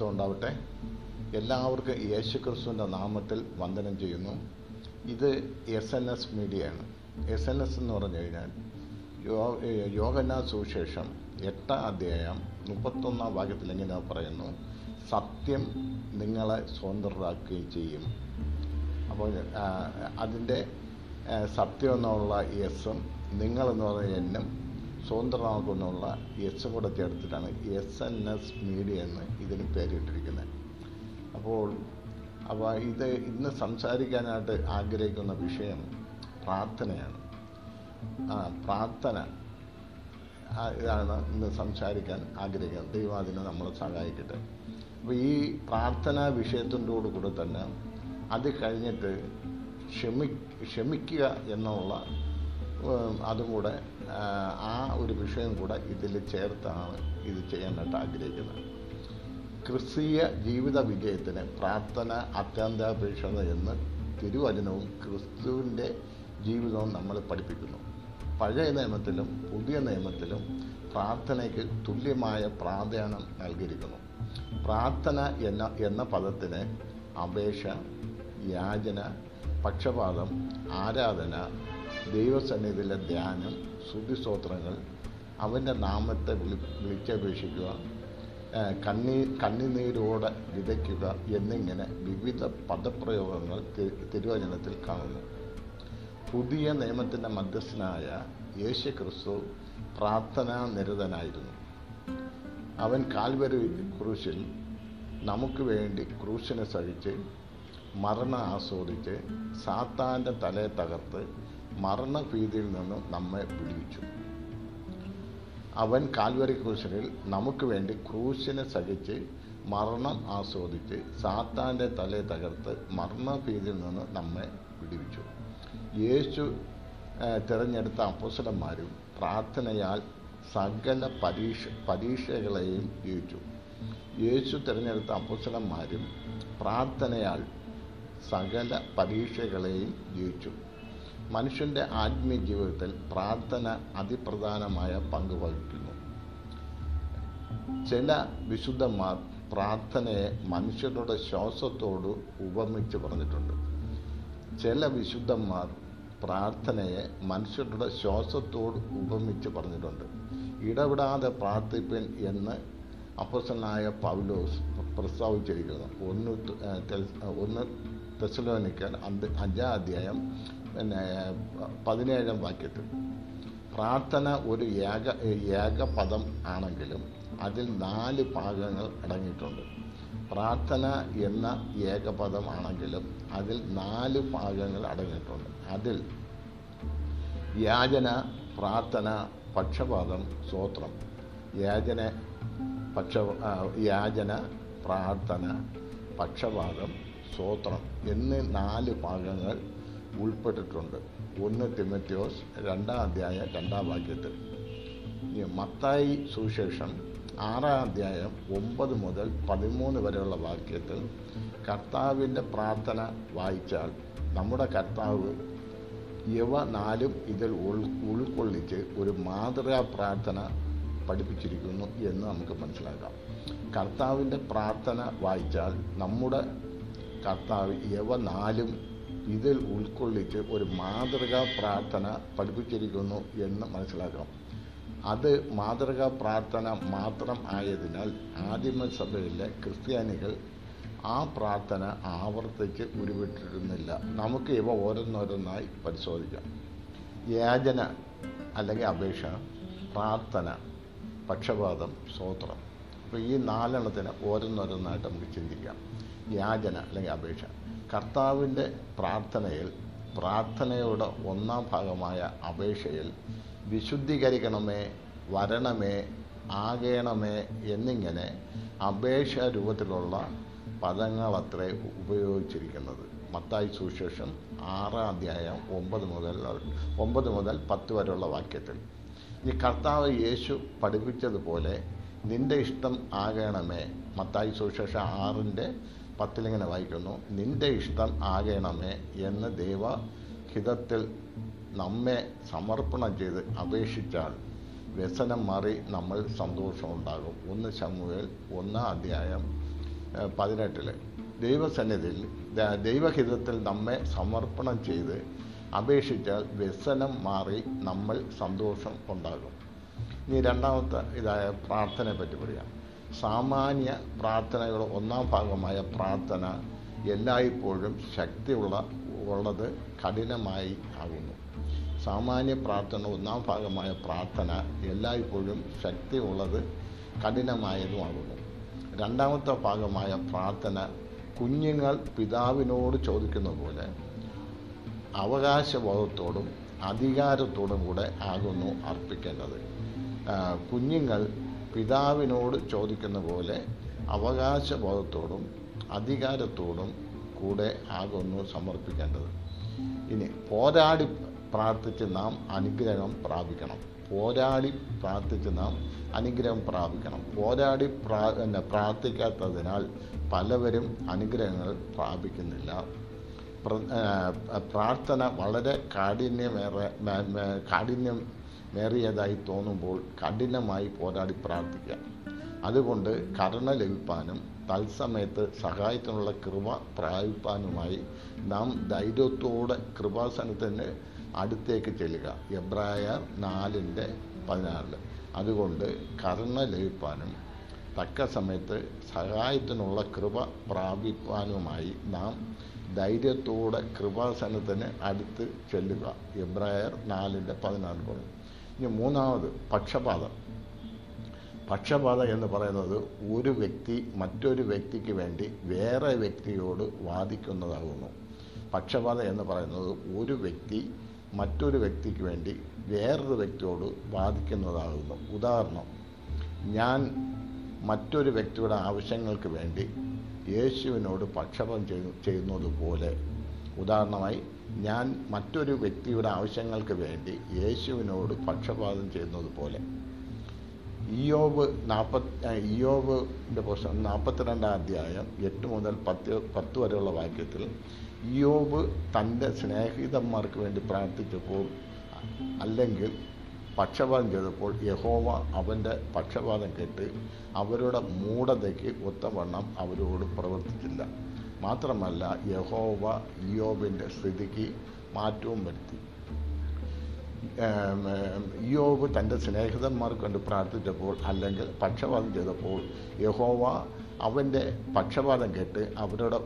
കർത്താവിന് ഉണ്ടാവട്ടെ. എല്ലാവർക്കും യേശു ക്രിസ്തുവിന്റെ നാമത്തിൽ വന്ദനം ചെയ്യുന്നു. ഇത് എസ് എൻ എസ് മീഡിയയാണ്. എസ് എൻ എസ് എന്ന് പറഞ്ഞു കഴിഞ്ഞാൽ യോഗന സുവിശേഷം എട്ടാം അധ്യായം മുപ്പത്തൊന്നാം ഭാഗത്തിൽ ഇങ്ങനെ പറയുന്നു. സത്യം നിങ്ങളെ സ്വതന്ത്രരാക്കുകയും ചെയ്യും. അപ്പോൾ അതിന്റെ സത്യം എന്നുള്ള എസും നിങ്ങളെന്ന് പറഞ്ഞ എന്നും സ്വതന്ത്രമാക്കുന്നുള്ള എസ് കൂടെ ചേർത്തിട്ടാണ് എസ് എൻ എസ് മീഡിയ എന്ന് ഇതിന് പേരിട്ടിരിക്കുന്നത്. അപ്പോൾ അപ്പോൾ ഇത് ഇന്ന് സംസാരിക്കാനായിട്ട് ആഗ്രഹിക്കുന്ന വിഷയം പ്രാർത്ഥനയാണ്. ആ പ്രാർത്ഥന. ഇതാണ് ഇന്ന് സംസാരിക്കാൻ ആഗ്രഹിക്കുന്നത്. ദൈവം അതിനെ നമ്മളെ സഹായിക്കട്ടെ. അപ്പോൾ ഈ പ്രാർത്ഥനാ വിഷയത്തിന്റെ കൂടെ തന്നെ അത് കഴിഞ്ഞിട്ട് ക്ഷമി ക്ഷമിക്കുക എന്നുള്ള അതും കൂടെ ആ, ഒരു വിഷയം കൂടെ ഇതിൽ ചേർത്താണ് ഇത് ചെയ്യാനായിട്ട് ആഗ്രഹിക്കുന്നത്. ക്രിസ്തീയ ജീവിത വിജയത്തിന് പ്രാർത്ഥന അത്യന്താപേക്ഷത എന്ന് തിരുവചനവും ക്രിസ്തുവിന്റെ ജീവിതവും നമ്മൾ പഠിപ്പിക്കുന്നു. പഴയ നിയമത്തിലും പുതിയ നിയമത്തിലും പ്രാർത്ഥനയ്ക്ക് തുല്യമായ പ്രാധാന്യം നൽകിയിരിക്കുന്നു. പ്രാർത്ഥന എന്ന എന്ന പദത്തിന് അപേക്ഷ യാചന പക്ഷപാതം ആരാധന ദൈവസന്നിധിയിലെ ധ്യാനം സ്തുതിസ്തോത്രങ്ങൾ അവന്റെ നാമത്തെ വിളി വിളിച്ചപേക്ഷിക്കുക കണ്ണീ കണ്ണിനീരോടെ വിതയ്ക്കുക എന്നിങ്ങനെ വിവിധ പദപ്രയോഗങ്ങൾ തിരുവചനത്തിൽ കാണുന്നു. പുതിയ നിയമത്തിന്റെ മധ്യസ്ഥനായ യേശു ക്രിസ്തു പ്രാർത്ഥനാ നിരതനായിരുന്നു. അവൻ കാൽവരി ക്രൂശിൽ നമുക്ക് വേണ്ടി ക്രൂശിനെ സഹിച്ച് മരണം ആസ്വദിച്ച് സാത്താന്റെ തലയെ തകർത്ത് മരണഭീതിയിൽ നിന്നും നമ്മെ വിടുവിച്ചു. അവൻ കാൽവരി ക്രൂശനിൽ നമുക്ക് വേണ്ടി ക്രൂശിനെ സഹിച്ച് മരണം ആസ്വദിച്ച് സാത്താന്റെ തലയെ തകർത്ത് മരണഭീതിയിൽ നിന്ന് നമ്മെ വിടുവിച്ചു. യേശു തിരഞ്ഞെടുത്ത അപ്പുസലന്മാരും പ്രാർത്ഥനയാൽ സകല പരീക്ഷ പരീക്ഷകളെയും ജയിച്ചു യേശു തിരഞ്ഞെടുത്ത അപ്പുസലന്മാരും പ്രാർത്ഥനയാൽ സകല പരീക്ഷകളെയും ജയിച്ചു മനുഷ്യന്റെ ആത്മീയ ജീവിതത്തിൽ പ്രാർത്ഥന അതിപ്രധാനമായ പങ്ക് വഹിക്കുന്നു. ചില വിശുദ്ധന്മാർ പ്രാർത്ഥനയെ മനുഷ്യരുടെ ശ്വാസത്തോട് ഉപമിച്ച് പറഞ്ഞിട്ടുണ്ട്. ചില വിശുദ്ധന്മാർ പ്രാർത്ഥനയെ മനുഷ്യരുടെ ശ്വാസത്തോട് ഉപമിച്ച് പറഞ്ഞിട്ടുണ്ട്. ഇടപെടാതെ പ്രാർത്ഥിപ്പൻ എന്ന് അപ്പസനായ പൗലോസ് പ്രസ്താവിച്ചിരിക്കുന്നു. ഒന്ന് ഒന്ന് തെസലോനിക്കൽ അഞ്ചാം അധ്യായം പിന്നെ പതിനേഴാം വാക്യത്തിൽ പ്രാർത്ഥന ഒരു ഏക ഏകപദം ആണെങ്കിലും അതിൽ നാല് ഭാഗങ്ങൾ അടങ്ങിയിട്ടുണ്ട്. പ്രാർത്ഥന എന്ന ഏകപദം ആണെങ്കിലും അതിൽ നാല് ഭാഗങ്ങൾ അടങ്ങിയിട്ടുണ്ട്. അതിൽ യാചന പ്രാർത്ഥന പക്ഷപാതം സ്വോത്രം യാചന പക്ഷ യാചന പ്രാർത്ഥന പക്ഷപാതം സ്വോത്രം എന്നീ നാല് ഭാഗങ്ങൾ ഉൾപ്പെട്ടിട്ടുണ്ട്. ഒന്ന് തിമത്യോസ് രണ്ടാം അധ്യായം രണ്ടാം വാക്യത്തിൽ. മത്തായി സുശേഷം ആറാം അധ്യായം ഒമ്പത് മുതൽ പതിമൂന്ന് വരെയുള്ള വാക്യത്തിൽ കർത്താവിന്റെ പ്രാർത്ഥന വായിച്ചാൽ നമ്മുടെ കർത്താവ് ഇവ നാലും ഇതിൽ ഉൾ ഉൾക്കൊള്ളിച്ച് ഒരു മാതൃകാ പ്രാർത്ഥന പഠിപ്പിച്ചിരിക്കുന്നു എന്ന് നമുക്ക് മനസ്സിലാക്കാം. കർത്താവിന്റെ പ്രാർത്ഥന വായിച്ചാൽ നമ്മുടെ കർത്താവ് ഇവ നാലും ഇതിൽ ഉൾക്കൊള്ളിച്ച് ഒരു മാതൃകാ പ്രാർത്ഥന പഠിപ്പിച്ചിരിക്കുന്നു എന്ന് മനസ്സിലാക്കണം. അത് മാതൃകാ പ്രാർത്ഥന മാത്രം ആയതിനാൽ ആദിമസഭയിലെ ക്രിസ്ത്യാനികൾ ആ പ്രാർത്ഥന ആവർത്തിച്ച് ഉരുവിട്ടിരുന്നില്ല. നമുക്ക് ഇവ ഓരോന്നോരോന്നായി പരിശോധിക്കാം. യാചന അല്ലെങ്കിൽ അപേക്ഷ പ്രാർത്ഥന പക്ഷപാതം സ്വോത്രം അപ്പോൾ ഈ നാലെണ്ണത്തിന് ഓരോന്നോരോന്നായിട്ട് നമുക്ക് ചിന്തിക്കാം. യാചന അല്ലെങ്കിൽ അപേക്ഷ. കർത്താവിന്റെ പ്രാർത്ഥനയിൽ പ്രാർത്ഥനയുടെ ഒന്നാം ഭാഗമായ അപേക്ഷയിൽ വിശുദ്ധീകരിക്കണമേ വരണമേ ആകേണമേ എന്നിങ്ങനെ അപേക്ഷ രൂപത്തിലുള്ള പദങ്ങളത്രേ ഉപയോഗിച്ചിരിക്കുന്നത്. മത്തായി സുശേഷം ആറാം അധ്യായം ഒമ്പത് മുതൽ ഒമ്പത് മുതൽ പത്ത് വരെയുള്ള വാക്യത്തിൽ. ഈ കർത്താവ് യേശു പഠിപ്പിച്ചതുപോലെ നിന്റെ ഇഷ്ടം ആകണമേ. മത്തായി സുവിശേഷം ആറിന്റെ പത്തിലിങ്ങനെ വായിക്കുന്നു. നിന്റെ ഇഷ്ടം ആകേണമേ എന്ന് ദൈവ ഹിതത്തിൽ നമ്മെ സമർപ്പണം ചെയ്ത് അപേക്ഷിച്ചാൽ വ്യസനം മാറി നമ്മൾ സന്തോഷമുണ്ടാകും ഒന്ന് ശമുവേൽ ഒന്നാം അധ്യായം പതിനെട്ടിൽ ദൈവസന്നിധിയിൽ ദൈവഹിതത്തിൽ നമ്മെ സമർപ്പണം ചെയ്ത് അപേക്ഷിച്ചാൽ വ്യസനം മാറി നമ്മൾ സന്തോഷം ഉണ്ടാകും. ഇനി രണ്ടാമത്തെ ഇതായ പ്രാർത്ഥനയെ പറ്റി പറയാം. സാമാന്യ പ്രാർത്ഥനകൾ ഒന്നാം ഭാഗമായ പ്രാർത്ഥന എല്ലായ്പ്പോഴും ശക്തിയുള്ള ഉള്ളത് കഠിനമായി ആകുന്നു. സാമാന്യ പ്രാർത്ഥന ഒന്നാം ഭാഗമായ പ്രാർത്ഥന എല്ലായ്പ്പോഴും ശക്തി ഉള്ളത് കഠിനമായതുമാകുന്നു രണ്ടാമത്തെ ഭാഗമായ പ്രാർത്ഥന കുഞ്ഞുങ്ങൾ പിതാവിനോട് ചോദിക്കുന്ന പോലെ അവകാശബോധത്തോടും അധികാരത്തോടും കൂടെ ആകുന്നു അർപ്പിക്കേണ്ടത്. കുഞ്ഞുങ്ങൾ പിതാവിനോട് ചോദിക്കുന്ന പോലെ അവകാശബോധത്തോടും അധികാരത്തോടും കൂടെ ആകുന്നു സമർപ്പിക്കേണ്ടത്. ഇനി പോരാടി പ്രാർത്ഥിച്ച് നാം അനുഗ്രഹം പ്രാപിക്കണം. പോരാടി പ്രാർത്ഥിച്ച് നാം അനുഗ്രഹം പ്രാപിക്കണം. പോരാടി പ്രാ പ്രാർത്ഥിക്കാത്തതിനാൽ പലവരും അനുഗ്രഹങ്ങൾ പ്രാപിക്കുന്നില്ല. പ്രാർത്ഥന വളരെ കാഠിന്യമേറെ മേ- മേ- കാഠിന്യമേറിയതായി തോന്നുമ്പോൾ കഠിനമായി പോരാടി പ്രാർത്ഥിക്കുക. അതുകൊണ്ട് കരുണ ലഭിപ്പാനും തത്സമയത്ത് സഹായത്തിനുള്ള കൃപ പ്രാപിപ്പാനുമായി നാം ധൈര്യത്തോടെ കൃപാസനത്തിന് അടുത്തേക്ക് ചെല്ലുക. എബ്രായർ നാലിന്റെ പതിനാറിൽ അതുകൊണ്ട് കരുണ ലഭിപ്പാനും തക്ക സമയത്ത് സഹായത്തിനുള്ള കൃപ പ്രാപിപ്പാനുമായി നാം ധൈര്യത്തോടെ കൃപാസനത്തിന് അടുത്ത് ചെല്ലുക. എബ്രായർ നാലിന്റെ പതിനാറ് പറഞ്ഞു. ഇനി മൂന്നാമത് പക്ഷപാതം. പക്ഷപാതം എന്ന് പറയുന്നത് ഒരു വ്യക്തി മറ്റൊരു വ്യക്തിക്ക് വേണ്ടി വേറെ വ്യക്തിയോട് വാദിക്കുന്നതാകുന്നു. പക്ഷപാതം എന്ന് പറയുന്നത് ഒരു വ്യക്തി മറ്റൊരു വ്യക്തിക്ക് വേണ്ടി വേറൊരു വ്യക്തിയോട് വാദിക്കുന്നതാകുന്നു. ഉദാഹരണം ഞാൻ മറ്റൊരു വ്യക്തിയുടെ ആവശ്യങ്ങൾക്ക് വേണ്ടി യേശുവിനോട് പക്ഷപം ചെയ്യുന്നതുപോലെ. ചെയ്യുന്നത് പോലെ ഉദാഹരണമായി ഞാൻ മറ്റൊരു വ്യക്തിയുടെ ആവശ്യങ്ങൾക്ക് വേണ്ടി യേശുവിനോട് പക്ഷപാതം ചെയ്യുന്നത് പോലെ ഇയോബ് നാൽപ്പത്തി ഇയോബിന്റെ പുസ്തകം നാൽപ്പത്തിരണ്ടാം അധ്യായം എട്ട് മുതൽ പത്ത് പത്ത് വരെയുള്ള വാക്യത്തിൽ ഇയോബ് തന്റെ സ്നേഹിതന്മാർക്ക് വേണ്ടി പ്രാർത്ഥിച്ചപ്പോൾ അല്ലെങ്കിൽ പക്ഷപാതം ചെയ്തപ്പോൾ യഹോവ അവന്റെ പക്ഷപാതം കേട്ട് അവരുടെ മൂഢതയ്ക്ക് ഒത്തവണ്ണം അവരോട് പ്രവർത്തിച്ചില്ല. മാത്രമല്ല യഹോവ ഇയോബിന്റെ സ്ഥിതിക്ക് മാറ്റവും വരുത്തി. യോബ് തന്റെ സ്നേഹിതന്മാർക്ക് വേണ്ടി പ്രാർത്ഥിച്ചപ്പോൾ അല്ലെങ്കിൽ പക്ഷപാതം ചെയ്തപ്പോൾ യഹോവ അവന്റെ പക്ഷപാതം കേട്ട് അവരുടെ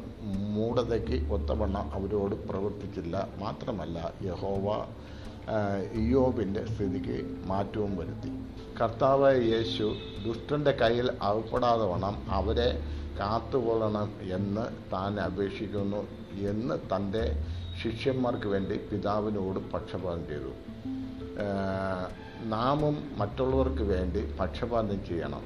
മൂഢതയ്ക്ക് ഒത്തവണ്ണം അവരോട് പ്രവർത്തിച്ചില്ല. മാത്രമല്ല യഹോവ യോബിന്റെ സ്ഥിതിക്ക് മാറ്റവും വരുത്തി. കർത്താവായ യേശു ദുഷ്ടന്റെ കയ്യിൽ അകപ്പെടാതെ വണ്ണം അവരെ കാത്തുകൊള്ളണം എന്ന് താൻ അപേക്ഷിക്കുന്നു എന്ന് തന്റെ ശിഷ്യന്മാർക്ക് വേണ്ടി പിതാവിനോട് പക്ഷപാതം ചെയ്തു. നാമും മറ്റുള്ളവർക്ക് വേണ്ടി പക്ഷപാതം ചെയ്യണം.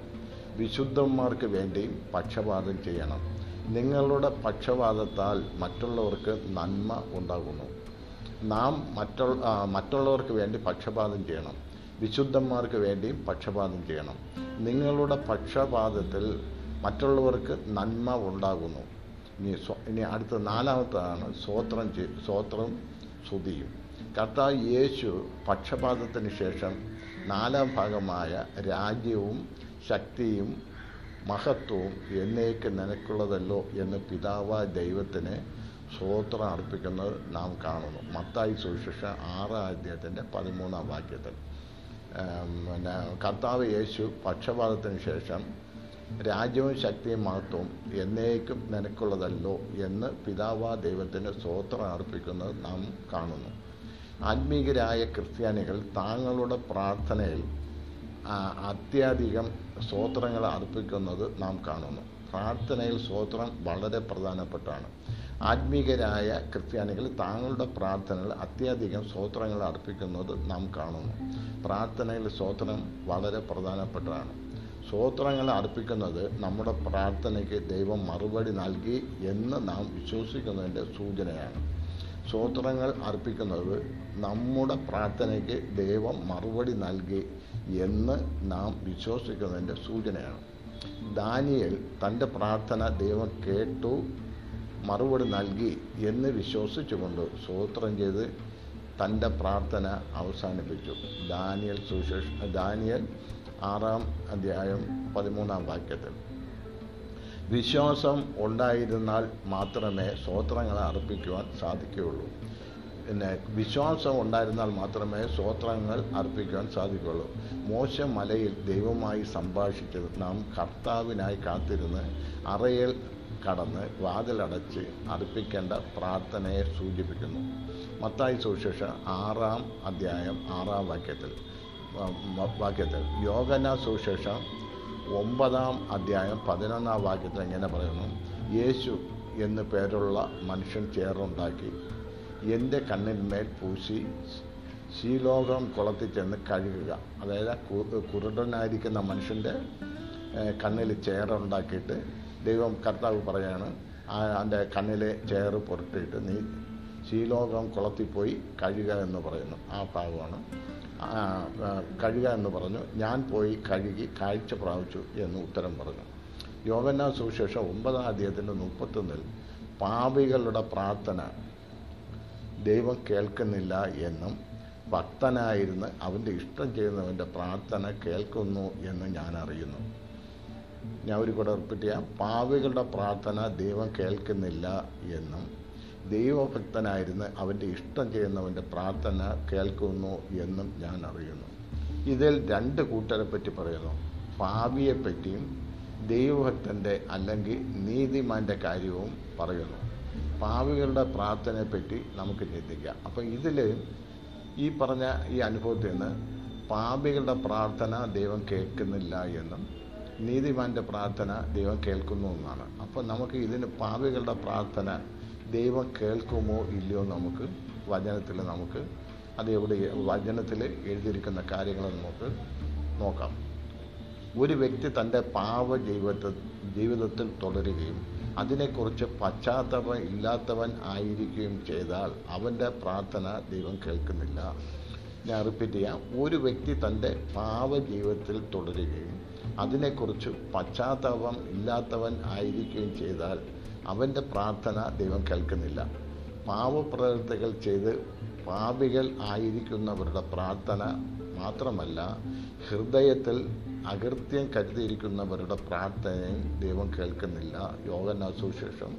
വിശുദ്ധന്മാർക്ക് വേണ്ടിയും പക്ഷപാതം ചെയ്യണം. നിങ്ങളുടെ പക്ഷപാതത്താൽ മറ്റുള്ളവർക്ക് നന്മ ഉണ്ടാകുന്നു. നാം മറ്റുള്ള മറ്റുള്ളവർക്ക് വേണ്ടി പക്ഷപാതം ചെയ്യണം. വിശുദ്ധന്മാർക്ക് വേണ്ടിയും പക്ഷപാതം ചെയ്യണം. നിങ്ങളുടെ പക്ഷപാതത്തിൽ മറ്റുള്ളവർക്ക് നന്മ ഉണ്ടാകുന്നു. ഇനി ഇനി അടുത്ത നാലാമത്തതാണ് സ്വോത്രം സ്വോത്രം സ്തുതിയും. കർത്താവ് യേശു പക്ഷപാതത്തിന് ശേഷം നാലാം ഭാഗമായ രാജ്യവും ശക്തിയും മഹത്വവും എന്നേക്ക് നിനക്കുള്ളതല്ലോ എന്ന് പിതാവ ദൈവത്തിന് സ്വോത്രം അർപ്പിക്കുന്നത് നാം കാണുന്നു. മത്തായി സുവിശേഷം ആറാം അധ്യായത്തിന്റെ പതിമൂന്നാം വാക്യത്തിൽ. പിന്നെ കർത്താവ് യേശു പക്ഷപാതത്തിന് ശേഷം രാജ്യവും ശക്തിയും മഹത്വവും എന്നേക്കും നിനക്കുള്ളതല്ലോ എന്ന് പിതാവാ ദൈവത്തിന് സ്വോത്രം അർപ്പിക്കുന്നത് നാം കാണുന്നു. ആത്മീകരായ ക്രിസ്ത്യാനികൾ താങ്കളുടെ പ്രാർത്ഥനയിൽ അത്യധികം സ്തോത്രങ്ങൾ അർപ്പിക്കുന്നത് നാം കാണുന്നു. പ്രാർത്ഥനയിൽ സ്തോത്രം വളരെ പ്രധാനപ്പെട്ടാണ്. ആത്മീകരായ ക്രിസ്ത്യാനികൾ താങ്കളുടെ പ്രാർത്ഥനയിൽ അത്യധികം സ്തോത്രങ്ങൾ അർപ്പിക്കുന്നത് നാം കാണുന്നു. പ്രാർത്ഥനയിൽ സ്തോത്രം വളരെ പ്രധാനപ്പെട്ടതാണ് സ്തോത്രങ്ങൾ അർപ്പിക്കുന്നത് നമ്മുടെ പ്രാർത്ഥനയ്ക്ക് ദൈവം മറുപടി നൽകി എന്ന് നാം വിശ്വസിക്കുന്നതിന്റെ സൂചനയാണ്. സ്തോത്രങ്ങൾ അർപ്പിക്കുന്നത് നമ്മുടെ പ്രാർത്ഥനയ്ക്ക് ദൈവം മറുപടി നൽകി എന്ന് നാം വിശ്വസിക്കുന്നതിന്റെ സൂചനയാണ്. ദാനിയൽ തന്റെ പ്രാർത്ഥന ദൈവം കേട്ടു മറുപടി നൽകി എന്ന് വിശ്വസിച്ചുകൊണ്ട് സ്തോത്രം ചെയ്ത് തന്റെ പ്രാർത്ഥന അവസാനിപ്പിച്ചു. ദാനിയൽ സുശേഷ ദാനിയൽ ആറാം അധ്യായം പതിമൂന്നാം വാക്യത്തിൽ. വിശ്വാസം ഉണ്ടായിരുന്നാൽ മാത്രമേ സ്വോത്രങ്ങൾ അർപ്പിക്കുവാൻ സാധിക്കുകയുള്ളൂ. പിന്നെ വിശ്വാസം ഉണ്ടായിരുന്നാൽ മാത്രമേ സ്വോത്രങ്ങൾ അർപ്പിക്കുവാൻ സാധിക്കുകയുള്ളൂ. മോശ മലയിൽ ദൈവമായി സംഭാഷിച്ചത് നാം കർത്താവിനായി കാത്തിരുന്ന് അറയിൽ കടന്ന് വാതിലടച്ച് അർപ്പിക്കേണ്ട പ്രാർത്ഥനയെ സൂചിപ്പിക്കുന്നു. മത്തായി സുശേഷ ആറാം അധ്യായം ആറാം വാക്യത്തിൽ. വാക്യത്തിൽ. യോഗന സുശേഷം ഒമ്പതാം അധ്യായം പതിനൊന്നാം വാക്യത്തിൽ എങ്ങനെ പറയുന്നു. യേശു എന്നു പേരുള്ള മനുഷ്യൻ ചേറുണ്ടാക്കി. എന്റെ കണ്ണിന്മേൽ പൂശി ശീലോകം കുളത്തിൽ ചെന്ന് കഴുകുക. അതായത് കുരുടനായിരിക്കുന്ന മനുഷ്യന്റെ കണ്ണിൽ ചേറുണ്ടാക്കിയിട്ട് ദൈവം കർത്താവ് പറയാണ് ആ എന്റെ കണ്ണിലെ ചേറ് പുരട്ടിയിട്ട് നീ ശീലോകം കുളത്തിൽ പോയി കഴുകുക എന്ന് പറയുന്നു. ആ ഭാഗമാണ്. കഴുകുക എന്ന് പറഞ്ഞു. ഞാൻ പോയി കഴുകി കാഴ്ച പ്രാപിച്ചു എന്ന് ഉത്തരം പറഞ്ഞു. യോഗന സുവിശേഷം ഒമ്പതാം അധ്യായത്തിന്റെ മുപ്പത്തൊന്നിൽ പാപികളുടെ പ്രാർത്ഥന ദൈവം കേൾക്കുന്നില്ല എന്നും ഭക്തനായിരുന്ന് അവന്റെ ഇഷ്ടം ചെയ്യുന്നവന്റെ പ്രാർത്ഥന കേൾക്കുന്നു എന്ന് ഞാൻ അറിയുന്നു. ഞാൻ ഒരു കൂടെ റിപ്പീറ്റ് ചെയ്യാം. പാവികളുടെ പ്രാർത്ഥന ദൈവം കേൾക്കുന്നില്ല എന്നും ദൈവഭക്തനായിരുന്ന് അവന്റെ ഇഷ്ടം ചെയ്യുന്നവന്റെ പ്രാർത്ഥന കേൾക്കുന്നു എന്നും ഞാൻ അറിയുന്നു. ഇതിൽ രണ്ട് കൂട്ടരെ പറ്റി പറയുന്നു. പാവിയെപ്പറ്റിയും ദൈവഭക്തന്റെ അല്ലെങ്കിൽ നീതിമാന്റെ കാര്യവും പറയുന്നു. പാവികളുടെ പ്രാർത്ഥനയെപ്പറ്റി നമുക്ക് ചിന്തിക്കാം. അപ്പം ഇതിൽ ഈ പറഞ്ഞ ഈ അനുഭവത്തിൽ നിന്ന് പാപികളുടെ പ്രാർത്ഥന ദൈവം കേൾക്കുന്നില്ല എന്നും നീതിമാന്റെ പ്രാർത്ഥന ദൈവം കേൾക്കുന്നു എന്നാണ്. അപ്പോൾ നമുക്ക് ഇതിന് പാപികളുടെ പ്രാർത്ഥന ദൈവം കേൾക്കുമോ ഇല്ലയോ നമുക്ക് വചനത്തിൽ നമുക്ക് അത് എവിടെ വചനത്തിൽ എഴുതിയിരിക്കുന്ന കാര്യങ്ങൾ നമുക്ക് നോക്കാം. ഒരു വ്യക്തി തന്റെ പാവ ജീവിത ജീവിതത്തിൽ തുടരുകയും അതിനെക്കുറിച്ച് പശ്ചാത്തലം ഇല്ലാത്തവൻ ആയിരിക്കുകയും ചെയ്താൽ അവന്റെ പ്രാർത്ഥന ദൈവം കേൾക്കുന്നില്ല. ഞാൻ റിപ്പീറ്റ് ചെയ്യാം. ഒരു വ്യക്തി തന്റെ പാവ ജീവിതത്തിൽ തുടരുകയും അതിനെക്കുറിച്ച് പശ്ചാത്താപം ഇല്ലാത്തവൻ ആയിരിക്കുകയും ചെയ്താൽ അവന്റെ പ്രാർത്ഥന ദൈവം കേൾക്കുന്നില്ല. പാവപ്രവർത്തികൾ ചെയ്ത് പാപികൾ ആയിരിക്കുന്നവരുടെ പ്രാർത്ഥന മാത്രമല്ല ഹൃദയത്തിൽ അകൃത്യം കരുതിയിരിക്കുന്നവരുടെ പ്രാർത്ഥനയും ദൈവം കേൾക്കുന്നില്ല. യോഗന സുശേഷം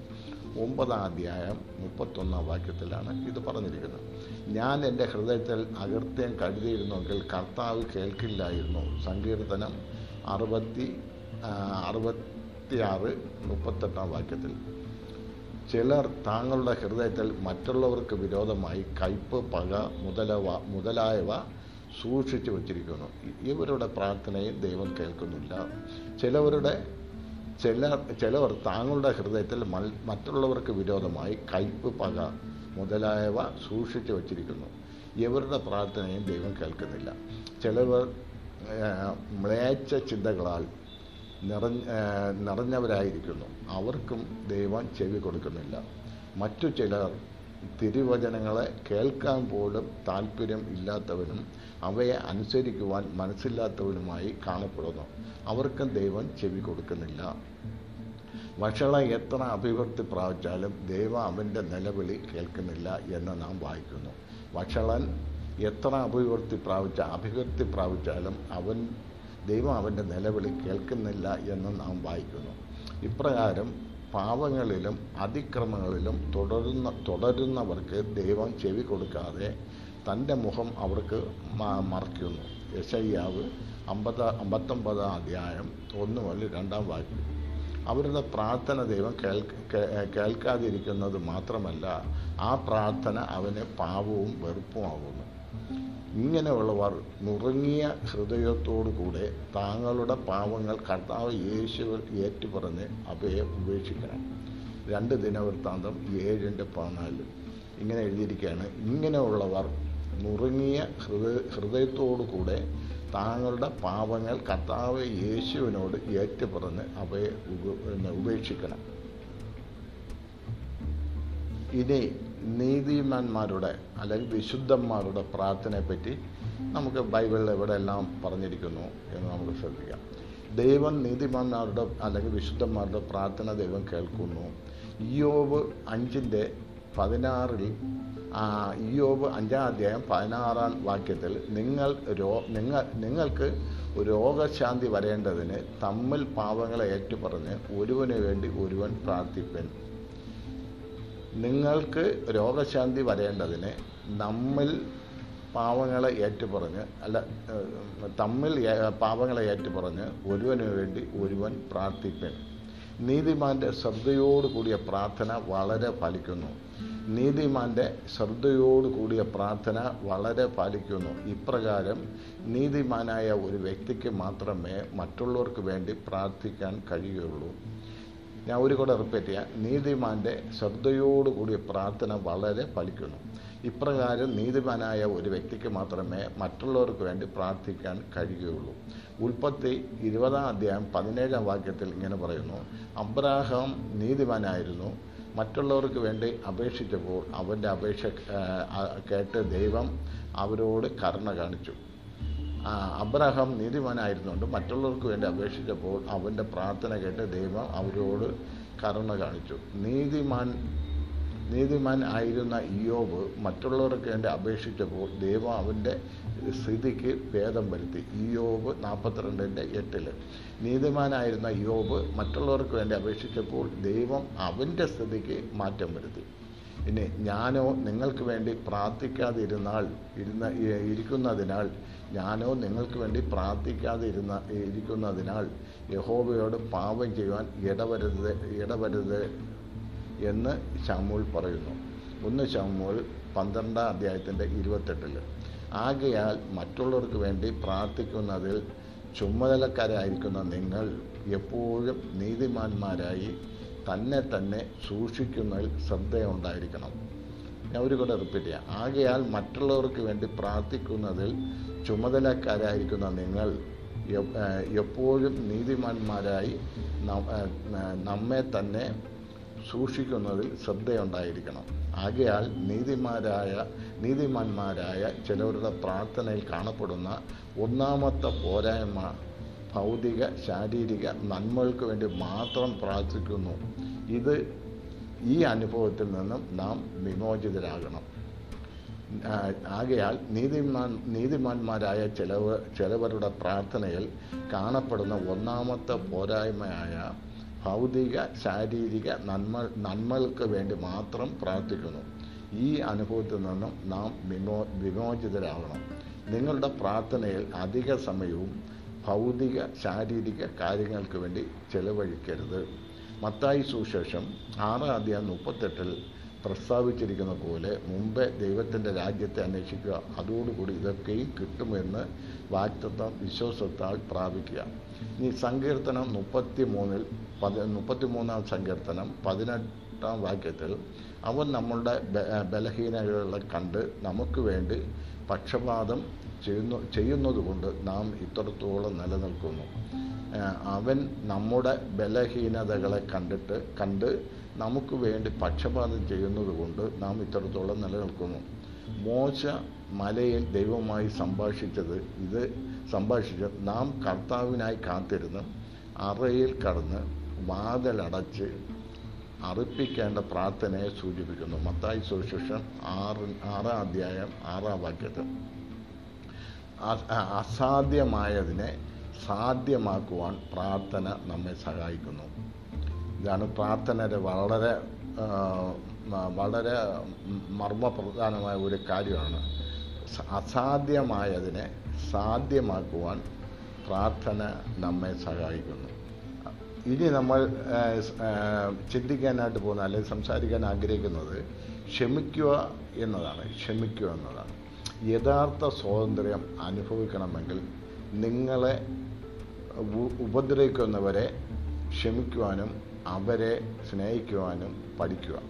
ഒമ്പതാം അധ്യായം മുപ്പത്തൊന്നാം വാക്യത്തിലാണ് ഇത് പറഞ്ഞിരിക്കുന്നത്. ഞാൻ എന്റെ ഹൃദയത്തിൽ അകൃത്യം കരുതിയിരുന്നെങ്കിൽ കർത്താവ് കേൾക്കില്ലായിരുന്നു. സങ്കീർത്തനം അറുപത്തി ആ, അറുപത്തിയാറ് മുപ്പത്തെട്ടാം വാക്യത്തിൽ ചിലർ താങ്കളുടെ ഹൃദയത്തിൽ മറ്റുള്ളവർക്ക് വിരോധമായി കയ്പ് പക മുതലവ മുതലായവ സൂക്ഷിച്ചു വച്ചിരിക്കുന്നു. ഇവരുടെ പ്രാർത്ഥനയും ദൈവം കേൾക്കുന്നില്ല. ചിലവരുടെ ചില ചിലവർ താങ്കളുടെ ഹൃദയത്തിൽ മറ്റുള്ളവർക്ക് വിരോധമായി കയ്പ് പക മുതലായവ സൂക്ഷിച്ചു വച്ചിരിക്കുന്നു. ഇവരുടെ പ്രാർത്ഥനയും ദൈവം കേൾക്കുന്നില്ല. ചിലവർ മ്ലേച്ഛ ചിന്തകളാൽ നിറഞ്ഞ നിറഞ്ഞവരായിരിക്കുന്നു. അവർക്കും ദൈവം ചെവി കൊടുക്കുന്നില്ല. മറ്റു ചിലർ തിരുവചനങ്ങളെ കേൾക്കാൻ പോലും താല്പര്യം ഇല്ലാത്തവരും അവയെ അനുസരിക്കുവാൻ മനസ്സില്ലാത്തവരുമായി കാണപ്പെടുന്നു. അവർക്കും ദൈവം ചെവി കൊടുക്കുന്നില്ല. വഷള എത്ര അഭിവൃദ്ധി പ്രാപിച്ചാലും ദൈവം അവന്റെ നിലവിളി കേൾക്കുന്നില്ല എന്ന് നാം വായിക്കുന്നു. വഷളൻ എത്ര അഭിവൃദ്ധി പ്രാപിച്ച അഭിവൃദ്ധി പ്രാപിച്ചാലും അവൻ ദൈവം അവന്റെ നിലവിളി കേൾക്കുന്നില്ല എന്ന് നാം വായിക്കുന്നു. ഇപ്രകാരം പാവങ്ങളിലും അതിക്രമങ്ങളിലും തുടരുന്ന തുടരുന്നവർക്ക് ദൈവം ചെവി കൊടുക്കാതെ തന്റെ മുഖം അവർക്ക് മറയ്ക്കുന്നു. യശയ്യാവ് അമ്പത് അമ്പത്തൊമ്പതാം അധ്യായം ഒന്ന് മുതൽ രണ്ടാം വാക്യം. അവരുടെ പ്രാർത്ഥന ദൈവം കേൾക്ക കേൾക്കാതിരിക്കുന്നത് മാത്രമല്ല ആ പ്രാർത്ഥന അവന് പാവവും വെറുപ്പുമാകുന്നു. ഇങ്ങനെയുള്ളവർ നുറുങ്ങിയ ഹൃദയത്തോടുകൂടെ താങ്കളുടെ പാവങ്ങൾ കർത്താവ് യേശുവിൽ ഏറ്റുപറഞ്ഞ് അവയെ ഉപേക്ഷിക്കണം. രണ്ട് ദിനവൃത്താന്തം ഏഴിന്റെ പതിനാല്. ഇങ്ങനെ എഴുതിയിരിക്കുകയാണ്. ഇങ്ങനെയുള്ളവർ നുറുങ്ങിയ ഹൃദയ ഹൃദയത്തോടുകൂടെ താങ്കളുടെ പാപങ്ങൾ കർത്താവ് യേശുവിനോട് ഏറ്റുപറഞ്ഞ് അവയെ ഉപേക്ഷിക്കണം. ഇനി നീതിമാന്മാരുടെ അല്ലെങ്കിൽ വിശുദ്ധന്മാരുടെ പ്രാർത്ഥനയെപ്പറ്റി നമുക്ക് ബൈബിളിൽ എവിടെയെല്ലാം പറഞ്ഞിരിക്കുന്നു എന്ന് നമുക്ക് ശ്രദ്ധിക്കാം. ദൈവം നീതിമാന്മാരുടെ അല്ലെങ്കിൽ വിശുദ്ധന്മാരുടെ പ്രാർത്ഥന ദൈവം കേൾക്കുന്നു. യോബ് അഞ്ചിന്റെ പതിനാറിൽ ഇയോബ് അഞ്ചാം അധ്യായം പതിനാറാം വാക്യത്തിൽ നിങ്ങൾ രോ നിങ്ങൾ നിങ്ങൾക്ക് രോഗശാന്തി വരേണ്ടതിന് തമ്മിൽ പാപങ്ങളെ ഏറ്റുപറഞ്ഞ് ഒരുവന് വേണ്ടി ഒരുവൻ പ്രാർത്ഥിപ്പൻ. നിങ്ങൾക്ക് രോഗശാന്തി വരേണ്ടതിന് നമ്മിൽ പാവങ്ങളെ ഏറ്റുപറഞ്ഞ് അല്ല തമ്മിൽ പാവങ്ങളെ ഏറ്റുപറഞ്ഞ് ഒരുവന് വേണ്ടി ഒരുവൻ പ്രാർത്ഥിപ്പൻ നീതിമാന്റെ ശ്രദ്ധയോട് കൂടിയ പ്രാർത്ഥന വളരെ ഫലിക്കുന്നു. നീതിമാന്റെ ശ്രദ്ധയോട് കൂടിയ പ്രാർത്ഥന വളരെ പാലിക്കുന്നു ഇപ്രകാരം നീതിമാനായ ഒരു വ്യക്തിക്ക് മാത്രമേ മറ്റുള്ളവർക്ക് വേണ്ടി പ്രാർത്ഥിക്കാൻ കഴിയുകയുള്ളൂ ഞാൻ ഒരു കൂടെ റിപ്പീറ്റ് ചെയ്യാം. നീതിമാന്റെ ശ്രദ്ധയോടുകൂടിയ പ്രാർത്ഥന വളരെ ഫലിക്കുന്നു ഇപ്രകാരം നീതിമാനായ ഒരു വ്യക്തിക്ക് മാത്രമേ മറ്റുള്ളവർക്ക് വേണ്ടി പ്രാർത്ഥിക്കാൻ കഴിയുകയുള്ളൂ. ഉൽപ്പത്തി ഇരുപതാം അധ്യായം പതിനേഴാം വാക്യത്തിൽ ഇങ്ങനെ പറയുന്നു. അബ്രാഹാം നീതിമാനായിരുന്നു. മറ്റുള്ളവർക്ക് വേണ്ടി അപേക്ഷിച്ചപ്പോൾ അവന്റെ അപേക്ഷ കേട്ട് ദൈവം അവരോട് കരുണ കാണിച്ചു. അബ്രഹാം നീതിമാനായിരുന്നുകൊണ്ട് മറ്റുള്ളവർക്ക് വേണ്ടി അപേക്ഷിച്ചപ്പോൾ അവന്റെ പ്രാർത്ഥന കേട്ട് ദൈവം അവരോട് കരുണ കാണിച്ചു. നീതിമാൻ നീതിമാൻ ആയിരുന്ന ഇയോബ് മറ്റുള്ളവർക്ക് വേണ്ടി അപേക്ഷിച്ചപ്പോൾ ദൈവം അവന്റെ സ്ഥിതിക്ക് ഭേദം വരുത്തി. ഇയോബ് നാൽപ്പത്തിരണ്ടിന്റെ എട്ടിൽ നീതിമാനായിരുന്ന യോബ് മറ്റുള്ളവർക്ക് വേണ്ടി അപേക്ഷിച്ചപ്പോൾ ദൈവം അവന്റെ സ്ഥിതിക്ക് മാറ്റം വരുത്തി. ഇനി ഞാനോ നിങ്ങൾക്ക് വേണ്ടി പ്രാർത്ഥിക്കാതിരുന്നാൽ ഇരുന്ന ഇരിക്കുന്നതിനാൽ ഞാനോ നിങ്ങൾക്ക് വേണ്ടി പ്രാർത്ഥിക്കാതിരുന്ന ഇരിക്കുന്നതിനാൽ യഹോബയോട് പാപം ചെയ്യുവാൻ ഇടവരുത് ഇടവരുത് എന്ന് ശാമൂൽ പറയുന്നു. ഒന്ന് ശാമൂൽ പന്ത്രണ്ടാം അധ്യായത്തിന്റെ ഇരുപത്തെട്ടിൽ ആകയാൽ മറ്റുള്ളവർക്ക് വേണ്ടി പ്രാർത്ഥിക്കുന്നതിൽ ചുമതലക്കാരായിരിക്കുന്ന നിങ്ങൾ എപ്പോഴും നീതിമാന്മാരായി തന്നെ തന്നെ സൂക്ഷിക്കുന്നതിൽ ശ്രദ്ധയുണ്ടായിരിക്കണം. ഞാൻ ഒരു കൂടെ റിപ്പീറ്റ് ചെയ്യാം. ആകയാൽ മറ്റുള്ളവർക്ക് വേണ്ടി പ്രാർത്ഥിക്കുന്നതിൽ ചുമതലക്കാരായിരിക്കുന്ന നിങ്ങൾ എപ്പോഴും നീതിമാന്മാരായി നമ്മെ തന്നെ സൂക്ഷിക്കുന്നതിൽ ശ്രദ്ധയുണ്ടായിരിക്കണം. ആകയാൽ നീതിമാരായ നീതിമാന്മാരായ ചിലവരുടെ പ്രാർത്ഥനയിൽ കാണപ്പെടുന്ന ഒന്നാമത്തെ പോരായ്മ ഭൗതിക ശാരീരിക നന്മകൾക്ക് വേണ്ടി മാത്രം പ്രാർത്ഥിക്കുന്നു. ഇത് ഈ അനുഭവത്തിൽ നിന്നും നാം വിമോചിതരാകണം. ആകയാൽ നീതിമാൻ നീതിമാന്മാരായ ചിലവ് ചിലവരുടെ പ്രാർത്ഥനയിൽ കാണപ്പെടുന്ന ഒന്നാമത്തെ പോരായ്മയായ ഭൗതിക ശാരീരിക നന്മ നന്മകൾക്ക് വേണ്ടി മാത്രം പ്രാർത്ഥിക്കുന്നു. ഈ അനുഭവത്തിൽ നിന്നും നാം വിമോ വിമോചിതരാകണം നിങ്ങളുടെ പ്രാർത്ഥനയിൽ അധിക സമയവും ഭൗതിക ശാരീരിക കാര്യങ്ങൾക്ക് വേണ്ടി ചെലവഴിക്കരുത്. മത്തായി സുശേഷം ആറാം അധ്യായം മുപ്പത്തെട്ടിൽ പ്രസ്താവിച്ചിരിക്കുന്ന പോലെ മുമ്പേ ദൈവത്തിന്റെ രാജ്യത്തെ അന്വേഷിക്കുക. അതോടുകൂടി ഇതൊക്കെയും കിട്ടുമെന്ന് വാക്തത്വം വിശ്വാസത്താൽ പ്രാപിക്കുക. ഇനി സങ്കീർത്തനം മുപ്പത്തി മൂന്നിൽ പതി മുപ്പത്തിമൂന്നാം സങ്കീർത്തനം പതിനെട്ടാം വാക്യത്തിൽ അവൻ നമ്മളുടെ ബലഹീനതകളെ കണ്ട് നമുക്ക് വേണ്ടി പക്ഷപാതം ചെയ്യുന്നു ചെയ്യുന്നതുകൊണ്ട് നാം ഇത്രത്തോളം നിലനിൽക്കുന്നു. അവൻ നമ്മുടെ ബലഹീനതകളെ കണ്ടിട്ട് കണ്ട് നമുക്ക് വേണ്ടി പക്ഷപാതം ചെയ്യുന്നതുകൊണ്ട് നാം ഇത്രത്തോളം നിലനിൽക്കുന്നു. മോശ മലയിൽ ദൈവമായി സംഭാഷിച്ചത് ഇത് സംഭാഷിച്ച് നാം കർത്താവിനായി കാത്തിരുന്ന് അറയിൽ കടന്ന് വാതിലടച്ച് അർപ്പിക്കേണ്ട പ്രാർത്ഥനയെ സൂചിപ്പിക്കുന്നു. മത്തായി സുവിശേഷം ആറ് ആറാം അധ്യായം ആറാം വാക്യത്തിൽ. അസാധ്യമായതിനെ സാധ്യമാക്കുവാൻ പ്രാർത്ഥന നമ്മെ സഹായിക്കുന്നു. ഇതാണ് പ്രാർത്ഥനയുടെ വളരെ വളരെ മർമ്മപ്രധാനമായ ഒരു കാര്യമാണ്. അസാധ്യമായതിനെ സാധ്യമാക്കുവാൻ പ്രാർത്ഥന നമ്മെ സഹായിക്കുന്നു. ഇനി നമ്മൾ ചിന്തിക്കാനായിട്ട് പോകുന്ന അല്ലെങ്കിൽ സംസാരിക്കാൻ ആഗ്രഹിക്കുന്നത് ക്ഷമിക്കുക എന്നതാണ്. ക്ഷമിക്കുക എന്നതാണ്. യഥാർത്ഥ സ്വാതന്ത്ര്യം അനുഭവിക്കണമെങ്കിൽ നിങ്ങളെ ഉപദ്രവിക്കുന്നവരെ ക്ഷമിക്കുവാനും അവരെ സ്നേഹിക്കുവാനും പഠിക്കുക.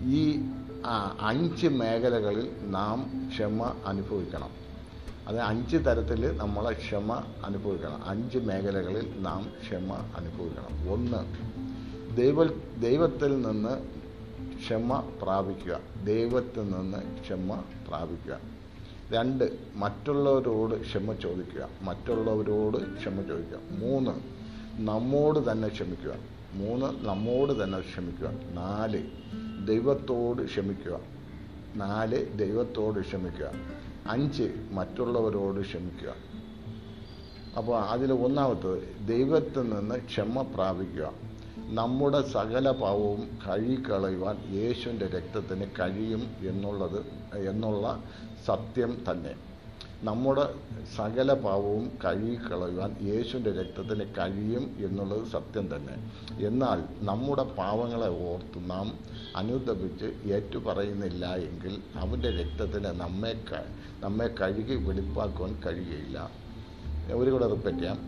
ഈ അഞ്ച് മേഖലകളിൽ നാം ക്ഷമ അനുഭവിക്കണം. അത് അഞ്ച് തരത്തിൽ നമ്മളെ ക്ഷമ അനുഭവിക്കണം. അഞ്ച് മേഖലകളിൽ നാം ക്ഷമ അനുഭവിക്കണം. ഒന്ന് ദൈവ ദൈവത്തിൽ നിന്ന് ക്ഷമ പ്രാപിക്കുക. ദൈവത്തിൽ നിന്ന് ക്ഷമ പ്രാപിക്കുക. രണ്ട് മറ്റുള്ളവരോട് ക്ഷമ ചോദിക്കുക. മറ്റുള്ളവരോട് ക്ഷമ ചോദിക്കുക. മൂന്ന് നമ്മോട് തന്നെ ക്ഷമിക്കുക മൂന്ന് നമ്മോട് തന്നെ ക്ഷമിക്കുക നാല് ദൈവത്തോട് ക്ഷമിക്കുക നാല് ദൈവത്തോട് ക്ഷമിക്കുക അഞ്ച് മറ്റുള്ളവരോട് ക്ഷമിക്കുക അപ്പോൾ അതിൽ ഒന്നാമത്തത് ദൈവത്തിൽ നിന്ന് ക്ഷമ പ്രാപിക്കുക നമ്മുടെ സകല പാവവും കഴുകിക്കളയുവാൻ യേശുവിന്റെ രക്തത്തിന് കഴിയും എന്നുള്ളത് എന്നുള്ള സത്യം തന്നെ. നമ്മുടെ സകല പാവവും കഴുകിക്കളയുവാൻ യേശുവിന്റെ രക്തത്തിന് കഴിയും എന്നുള്ളത് സത്യം തന്നെ. എന്നാൽ നമ്മുടെ പാവങ്ങളെ ഓർത്ത് നാം അനുദപിച്ച് ഏറ്റുപറയുന്നില്ല എങ്കിൽ അവന്റെ രക്തത്തിന് നമ്മെ നമ്മെ കഴുകി വെളിപ്പാക്കുവാൻ കഴിയുകയില്ല ഒരു കൂടെ റിപ്പീറ്റ് ചെയ്യാം.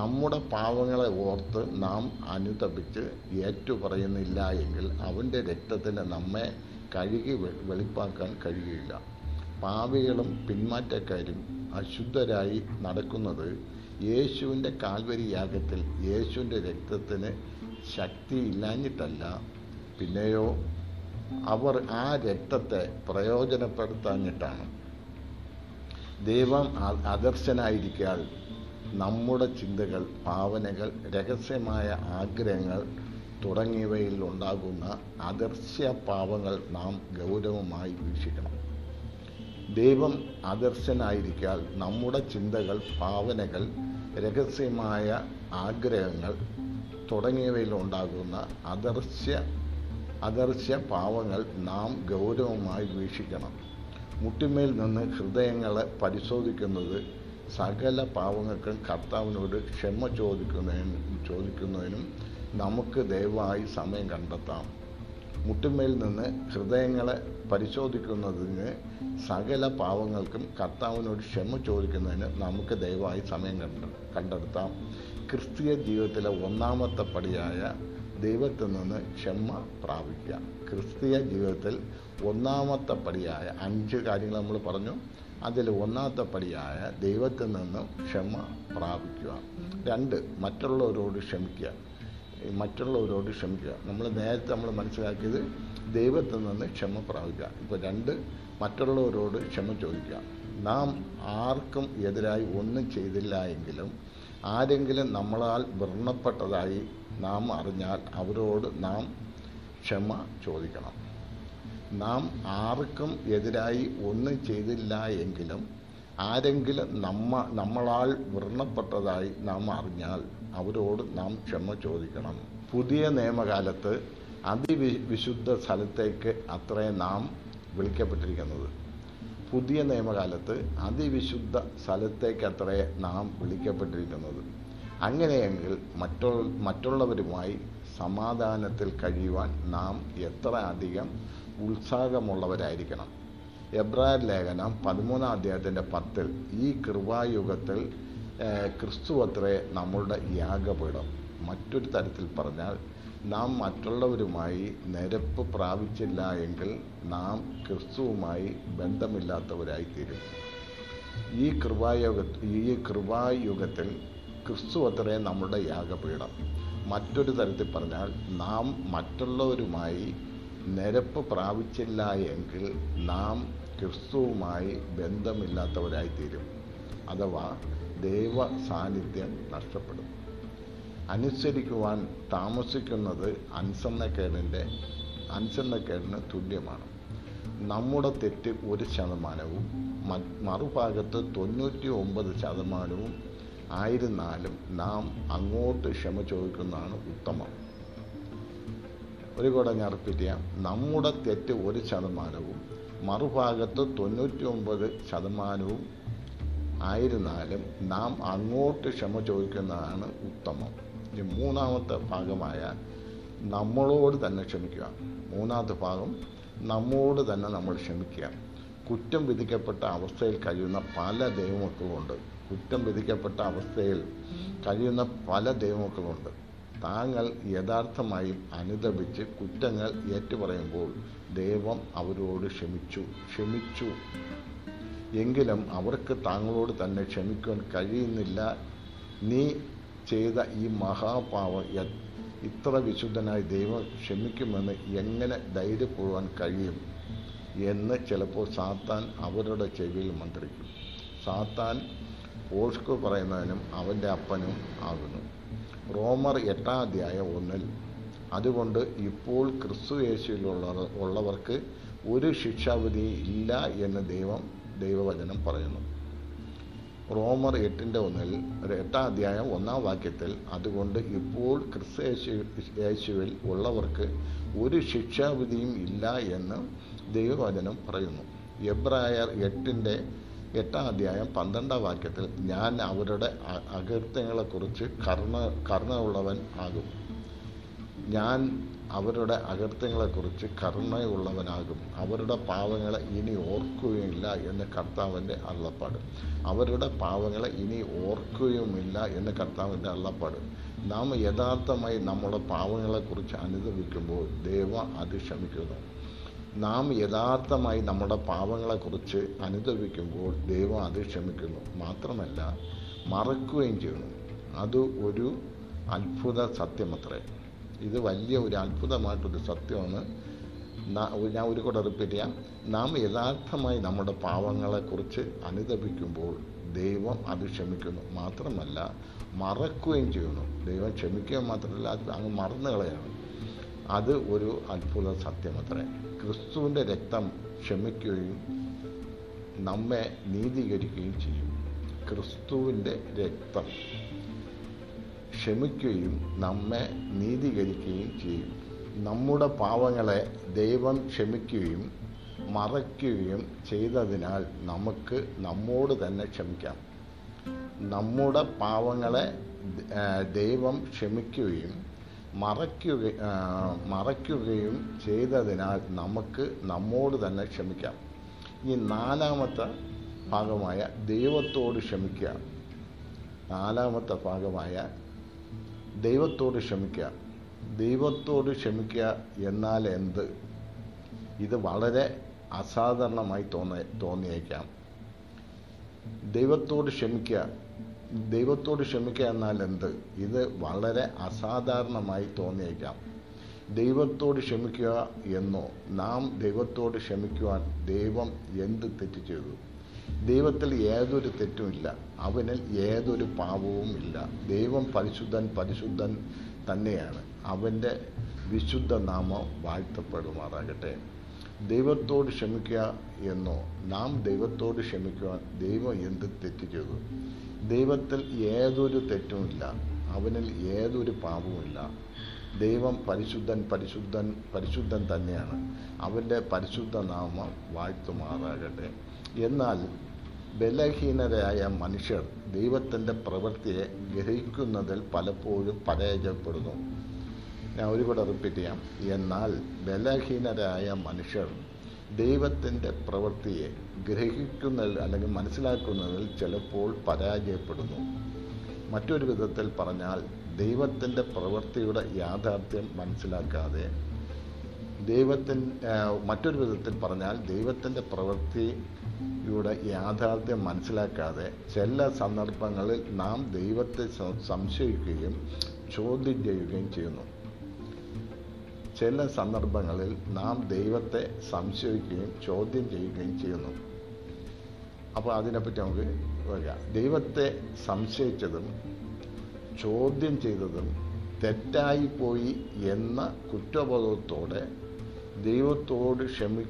നമ്മുടെ പാവങ്ങളെ ഓർത്ത് നാം അനുതപിച്ച് ഏറ്റുപറയുന്നില്ല എങ്കിൽ അവന്റെ രക്തത്തിന് നമ്മെ കഴുകി വെളിപ്പാക്കാൻ കഴിയുകയില്ല പാവികളും പിന്മാറ്റക്കാരും അശുദ്ധരായി നടക്കുന്നത് യേശുവിന്റെ കാൽവരി യാഗത്തിൽ യേശുവിന്റെ രക്തത്തിന് ശക്തിയില്ലാഞ്ഞിട്ടല്ല. പിന്നെയോ അവർ ആ രക്തത്തെ പ്രയോജനപ്പെടുത്താഞ്ഞിട്ടാണ്. ദൈവം ആദർശനായിരിക്കാൽ നമ്മുടെ ചിന്തകൾ ഭാവനകൾ രഹസ്യമായ ആഗ്രഹങ്ങൾ തുടങ്ങിയവയിൽ ഉണ്ടാകുന്ന അദർശ്യ പാവങ്ങൾ നാം ഗൗരവമായി വീക്ഷിക്കണം. ദൈവം ആദർശനായിരിക്കാൽ നമ്മുടെ ചിന്തകൾ ഭാവനകൾ രഹസ്യമായ ആഗ്രഹങ്ങൾ തുടങ്ങിയവയിൽ ഉണ്ടാകുന്ന അദർശ്യ അദർശ്യ പാവങ്ങൾ നാം ഗൗരവമായി വീക്ഷിക്കണം. മുട്ടിമേൽ നിന്ന് ഹൃദയങ്ങളെ പരിശോധിക്കുന്നത് സകല പാവങ്ങൾക്കും കർത്താവിനോട് ക്ഷമ ചോദിക്കുന്നതിനും ചോദിക്കുന്നതിനും നമുക്ക് ദയവായി സമയം കണ്ടെത്താം. മുട്ടുമേൽ നിന്ന് ഹൃദയങ്ങളെ പരിശോധിക്കുന്നതിന് സകല പാവങ്ങൾക്കും കർത്താവിനോട് ക്ഷമ ചോദിക്കുന്നതിന് നമുക്ക് ദയവായി സമയം കണ്ട കണ്ടെടുത്താം ക്രിസ്തീയ ജീവിതത്തിലെ ഒന്നാമത്തെ പടിയായ ദൈവത്തിൽ നിന്ന് ക്ഷമ പ്രാപിക്കുക. ക്രിസ്തീയ ജീവിതത്തിൽ ഒന്നാമത്തെ പടിയായ അഞ്ച് കാര്യങ്ങൾ നമ്മൾ പറഞ്ഞു. അതിൽ ഒന്നാമത്തെ പടിയായ ദൈവത്തിൽ നിന്നും ക്ഷമ പ്രാപിക്കുക. രണ്ട് മറ്റുള്ളവരോട് ക്ഷമിക്കുക. മറ്റുള്ളവരോട് ക്ഷമിക്കുക. നമ്മൾ നേരത്തെ നമ്മൾ മനസ്സിലാക്കിയത് ദൈവത്തിൽ നിന്ന് ക്ഷമ പ്രാപിക്കുക. ഇപ്പോൾ രണ്ട് മറ്റുള്ളവരോട് ക്ഷമ ചോദിക്കുക. നാം ആർക്കും എതിരായി ഒന്നും ചെയ്തില്ല എങ്കിലും ആരെങ്കിലും നമ്മളാൽ വ്രണപ്പെട്ടതായി നാം അറിഞ്ഞാൽ അവരോട് നാം ക്ഷമ ചോദിക്കണം. നാം ആർക്കും എതിരായി ഒന്നും ചെയ്തില്ല എങ്കിലും ആരെങ്കിലും നമ്മ നമ്മളാൽ വ്രണപ്പെട്ടതായി നാം അറിഞ്ഞാൽ അവരോട് നാം ക്ഷമ ചോദിക്കണം. പുതിയ നിയമകാലത്ത് അതിവി വിശുദ്ധ സ്ഥലത്തേക്ക് അത്രേ നാം വിളിക്കപ്പെട്ടിരിക്കുന്നത്. പുതിയ നിയമകാലത്ത് അതിവിശുദ്ധ സ്ഥലത്തേക്ക് അത്രേ നാം വിളിക്കപ്പെട്ടിരിക്കുന്നത്. അങ്ങനെയെങ്കിൽ മറ്റു മറ്റുള്ളവരുമായി സമാധാനത്തിൽ കഴിയുവാൻ നാം എത്ര അധികം ഉത്സാഹമുള്ളവരായിരിക്കണം. എബ്രായർ ലേഖനം പതിമൂന്നാം അധ്യായത്തിന്റെ പത്തിൽ ഈ കൃപായുഗത്തിൽ ക്രിസ്തു അത്രേ നമ്മളുടെ യാഗപീഠം. മറ്റൊരു തരത്തിൽ പറഞ്ഞാൽ നാം മറ്റുള്ളവരുമായി നിരപ്പ് പ്രാപിച്ചില്ല എങ്കിൽ നാം ക്രിസ്തുവുമായി ബന്ധമില്ലാത്തവരായിത്തീരും. ഈ കൃപായുഗ ഈ കൃപായുഗത്തിൽ ക്രിസ്തു അത്രേ നമ്മുടെ യാഗപീഠം. മറ്റൊരു തരത്തിൽ പറഞ്ഞാൽ നാം മറ്റുള്ളവരുമായി നിരപ്പ് പ്രാപിച്ചില്ല എങ്കിൽ നാം ക്രിസ്തുവുമായി ബന്ധമില്ലാത്തവരായിത്തീരും. അഥവാ ദൈവ സാന്നിധ്യം നഷ്ടപ്പെടും. അനുസരിക്കുവാൻ താമസിക്കുന്നത് അൻസന്നക്കേടിന്റെ അൻസന്നക്കേടിന് തുല്യമാണ്. നമ്മുടെ തെറ്റ് ഒരു ശതമാനവും മ- മറുഭാഗത്ത് തൊണ്ണൂറ്റി ഒമ്പത് ശതമാനവും ആയിരുന്നാലും നാം അങ്ങോട്ട് ക്ഷമ ചോദിക്കുന്നതാണ് ഉത്തമം. ഒരു കൂടെ ഞാൻ റിപ്പീറ്റ് ചെയ്യാം. നമ്മുടെ തെറ്റ് ഒരു ശതമാനവും മറുഭാഗത്ത് തൊണ്ണൂറ്റി ഒമ്പത് ശതമാനവും ആയിരുന്നാലും നാം അങ്ങോട്ട് ക്ഷമ ചോദിക്കുന്നതാണ് ഉത്തമം. ഇനി മൂന്നാമത്തെ ഭാഗമായ നമ്മളോട് തന്നെ ക്ഷമിക്കുക. മൂന്നാമത്തെ ഭാഗം നമ്മോട് തന്നെ നമ്മൾ ക്ഷമിക്കുക. കുറ്റം വിധിക്കപ്പെട്ട അവസ്ഥയിൽ കഴിയുന്ന പല ദൈവമക്കളുമുണ്ട്. കുറ്റം വിധിക്കപ്പെട്ട അവസ്ഥയിൽ കഴിയുന്ന പല ദൈവമക്കളുമുണ്ട്. താങ്കൾ യഥാർത്ഥമായി അനുദപിച്ച് കുറ്റങ്ങൾ ഏറ്റുപറയുമ്പോൾ ദൈവം അവരോട് ക്ഷമിച്ചു. ക്ഷമിച്ചു. എങ്കിലും അവർക്ക് താങ്കളോട് തന്നെ ക്ഷമിക്കുവാൻ കഴിയുന്നില്ല. നീ ചെയ്ത ഈ മഹാപാവം ഇത്ര വിശുദ്ധനായി ദൈവം ക്ഷമിക്കുമെന്ന് എങ്ങനെ ധൈര്യപ്പെടുവാൻ കഴിയും? എന്ന് ചിലപ്പോൾ സാത്താൻ അവരുടെ ചെവിയിൽ മന്ത്രിക്കും. സാത്താൻ പോഷ്കു പറയുന്നവനും അവന്റെ അപ്പനും ആകുന്നു. റോമർ എട്ടാം അധ്യായം ഒന്നിൽ അതുകൊണ്ട് ഇപ്പോൾ ക്രിസ്തു യേശുവിലുള്ള ഉള്ളവർക്ക് ഒരു ശിക്ഷാവിധി ഇല്ല എന്ന് ദൈവം ദൈവവചനം പറയുന്നു. റോമർ എട്ടിന്റെ ഒന്നിൽ എട്ടാം അധ്യായം ഒന്നാം വാക്യത്തിൽ അതുകൊണ്ട് ഇപ്പോൾ ക്രിസ്തു യേശുവിൽ ഉള്ളവർക്ക് ഒരു ശിക്ഷാവിധിയും ഇല്ല എന്ന് ദൈവവചനം പറയുന്നു. എബ്രായർ എട്ടിന്റെ എട്ടാം അധ്യായം പന്ത്രണ്ടാം വാക്യത്തിൽ ഞാൻ അവരുടെ അകൃത്യങ്ങളെക്കുറിച്ച് കർണ കർണ ഉള്ളവൻ ആകും. ഞാൻ അവരുടെ അകൃത്യങ്ങളെക്കുറിച്ച് കരുണയുള്ളവനാകും. അവരുടെ പാവങ്ങളെ ഇനി ഓർക്കുകയില്ല എന്ന് കർത്താവിന്റെ അള്ളപ്പാട് അവരുടെ പാവങ്ങളെ ഇനി ഓർക്കുകയുമില്ല എന്ന് കർത്താവിന്റെ അള്ളപ്പാട് നാം യഥാർത്ഥമായി നമ്മുടെ പാവങ്ങളെക്കുറിച്ച് അനുഭവിക്കുമ്പോൾ ദൈവ അതിക്ഷമിക്കുന്നു നാം യഥാർത്ഥമായി നമ്മുടെ പാവങ്ങളെക്കുറിച്ച് അനുഭവിക്കുമ്പോൾ ദൈവം അത് ക്ഷമിക്കുന്നു മാത്രമല്ല മറക്കുകയും ചെയ്യുന്നു. അത് ഒരു അത്ഭുത സത്യമത്രേ. ഇത് വലിയ ഒരു അത്ഭുതമായിട്ടൊരു സത്യമാണ്. ഞാൻ ഒരു കൂടെ റിപ്പീറ്റ് ചെയ്യാം. നാം യഥാർത്ഥമായി നമ്മുടെ പാവങ്ങളെക്കുറിച്ച് അനുദപിക്കുമ്പോൾ ദൈവം അത് ക്ഷമിക്കുന്നു. മാത്രമല്ല മറക്കുകയും ചെയ്യുന്നു. ദൈവം ക്ഷമിക്കുക മാത്രമല്ല അത് അങ്ങ് മറന്നു കളയാണ്. അത് ഒരു അത്ഭുത സത്യം സത്യമത്രേ. ക്രിസ്തുവിന്റെ രക്തം ക്ഷമിക്കുകയും നമ്മെ നീതീകരിക്കുകയും ചെയ്യും. ക്രിസ്തുവിന്റെ രക്തം. ക്ഷമിക്കുകയും നമ്മെ നീതീകരിക്കുകയും ചെയ്യും. നമ്മുടെ പാവങ്ങളെ ദൈവം ക്ഷമിക്കുകയും മറയ്ക്കുകയും ചെയ്തതിനാൽ നമുക്ക് നമ്മോട് തന്നെ ക്ഷമിക്കാം. നമ്മുടെ പാവങ്ങളെ ദൈവം ക്ഷമിക്കുകയും മറയ്ക്കുക മറയ്ക്കുകയും ചെയ്തതിനാൽ നമുക്ക് നമ്മോട് തന്നെ ക്ഷമിക്കാം. ഈ നാലാമത്തെ ഭാഗമായ ദൈവത്തോട് ക്ഷമിക്കുക. നാലാമത്തെ ഭാഗമായ ദൈവത്തോട് ക്ഷമിക്കുക. ദൈവത്തോട് ക്ഷമിക്കുക എന്നാൽ എന്ത്? ഇത് വളരെ അസാധാരണമായി തോന്ന തോന്നിയേക്കാം. ദൈവത്തോട് ക്ഷമിക്കുക. ദൈവത്തോട് ക്ഷമിക്കുക എന്നാൽ എന്ത്? ഇത് വളരെ അസാധാരണമായി തോന്നിയേക്കാം. ദൈവത്തോട് ക്ഷമിക്കുക എന്നോ നാം ദൈവത്തോട് ക്ഷമിക്കുവാൻ ദൈവം എന്ത് തെറ്റ് ചെയ്തു? ദൈവത്തിൽ ഏതൊരു തെറ്റുമില്ല അവനിൽ ഏതൊരു പാപവും ഇല്ല. ദൈവം പരിശുദ്ധൻ പരിശുദ്ധൻ തന്നെയാണ്. അവന്റെ വിശുദ്ധ നാമം വാഴ്ത്തപ്പെടുമാറാകട്ടെ. ദൈവത്തോട് ക്ഷമിക്കുക എന്നോ നാം ദൈവത്തോട് ക്ഷമിക്കുവാൻ ദൈവം എന്ത് തെറ്റ് ചെയ്തു? ദൈവത്തിൽ ഏതൊരു തെറ്റുമില്ല അവനിൽ ഏതൊരു പാപവുമില്ല ദൈവം പരിശുദ്ധൻ പരിശുദ്ധൻ പരിശുദ്ധൻ തന്നെയാണ്. അവന്റെ പരിശുദ്ധ നാമം വാഴ്ത്തുമാറാകട്ടെ. എന്നാൽ ബലഹീനരായ മനുഷ്യർ ദൈവത്തിന്റെ പ്രവൃത്തിയെ ഗ്രഹിക്കുന്നതിൽ പലപ്പോഴും പരാജയപ്പെടുന്നു. ഞാൻ ഒരു കൂടെ റിപ്പീറ്റ് ചെയ്യാം. എന്നാൽ ബലഹീനരായ മനുഷ്യർ ദൈവത്തിന്റെ പ്രവൃത്തിയെ ഗ്രഹിക്കുന്നതിൽ അല്ലെങ്കിൽ മനസ്സിലാക്കുന്നതിൽ ചിലപ്പോൾ പരാജയപ്പെടുന്നു. മറ്റൊരു വിധത്തിൽ പറഞ്ഞാൽ ദൈവത്തിന്റെ പ്രവൃത്തിയുടെ യാഥാർത്ഥ്യം മനസ്സിലാക്കാതെ ദൈവത്തിൻ മറ്റൊരു വിധത്തിൽ പറഞ്ഞാൽ ദൈവത്തിന്റെ പ്രവൃത്തിയുടെ യാഥാർത്ഥ്യം മനസ്സിലാക്കാതെ ചില സന്ദർഭങ്ങളിൽ നാം ദൈവത്തെ സംശയിക്കുകയും ചോദ്യം ചെയ്യുകയും ചെയ്യുന്നു. ചില സന്ദർഭങ്ങളിൽ നാം ദൈവത്തെ സംശയിക്കുകയും ചോദ്യം ചെയ്യുകയും ചെയ്യുന്നു. അപ്പോൾ അതിനെപ്പറ്റി നമുക്ക് വരാം. ദൈവത്തെ സംശയിച്ചതും ചോദ്യം ചെയ്തതും തെറ്റായിപ്പോയി എന്ന കുറ്റബോധത്തോടെ ദൈവത്തോട് ക്ഷമി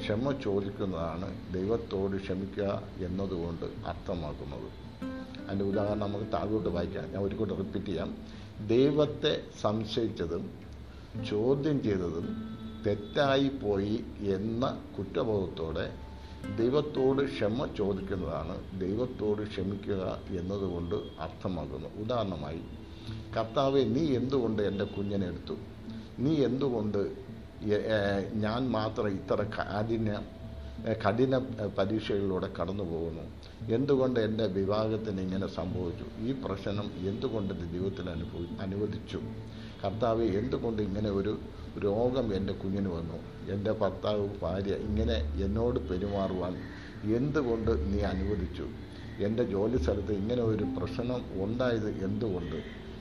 ക്ഷമ ചോദിക്കുന്നതാണ് ദൈവത്തോട് ക്ഷമിക്കുക എന്നതുകൊണ്ട് അർത്ഥമാക്കുന്നത്. അതിന്റെ ഉദാഹരണം നമുക്ക് താഴോട്ട് വായിക്കാം. ഞാൻ ഒരു കൂടെ റിപ്പീറ്റ് ചെയ്യാം. ദൈവത്തെ സംശയിച്ചതും ചോദ്യം ചെയ്തതും തെറ്റായി പോയി എന്ന കുറ്റബോധത്തോടെ ദൈവത്തോട് ക്ഷമ ചോദിക്കുന്നതാണ് ദൈവത്തോട് ക്ഷമിക്കുക എന്നതുകൊണ്ട് അർത്ഥമാക്കുന്നു. ഉദാഹരണമായി കർത്താവെ നീ എന്തുകൊണ്ട് എന്റെ കുഞ്ഞിനെ എടുത്തു? നീ എന്തുകൊണ്ട് ഞാൻ മാത്രം ഇത്ര കാഠിന കഠിന പരീക്ഷകളിലൂടെ കടന്നു പോകുന്നു. എന്തുകൊണ്ട് എന്റെ വിവാഹത്തിന് ഇങ്ങനെ സംഭവിച്ചു? ഈ പ്രശ്നം എന്തുകൊണ്ട് എന്റെ ജീവിതത്തിൽ അനുഭവി അനുവദിച്ചു? കർത്താവ് എന്തുകൊണ്ട് ഇങ്ങനെ ഒരു രോഗം എന്റെ കുഞ്ഞിന് വന്നു? എന്റെ ഭർത്താവ് ഭാര്യ ഇങ്ങനെ എന്നോട് പെരുമാറുവാൻ എന്തുകൊണ്ട് നീ അനുവദിച്ചു? എന്റെ ജോലി സ്ഥലത്ത് ഇങ്ങനെ ഒരു പ്രശ്നം ഉണ്ടായത് എന്തുകൊണ്ട്?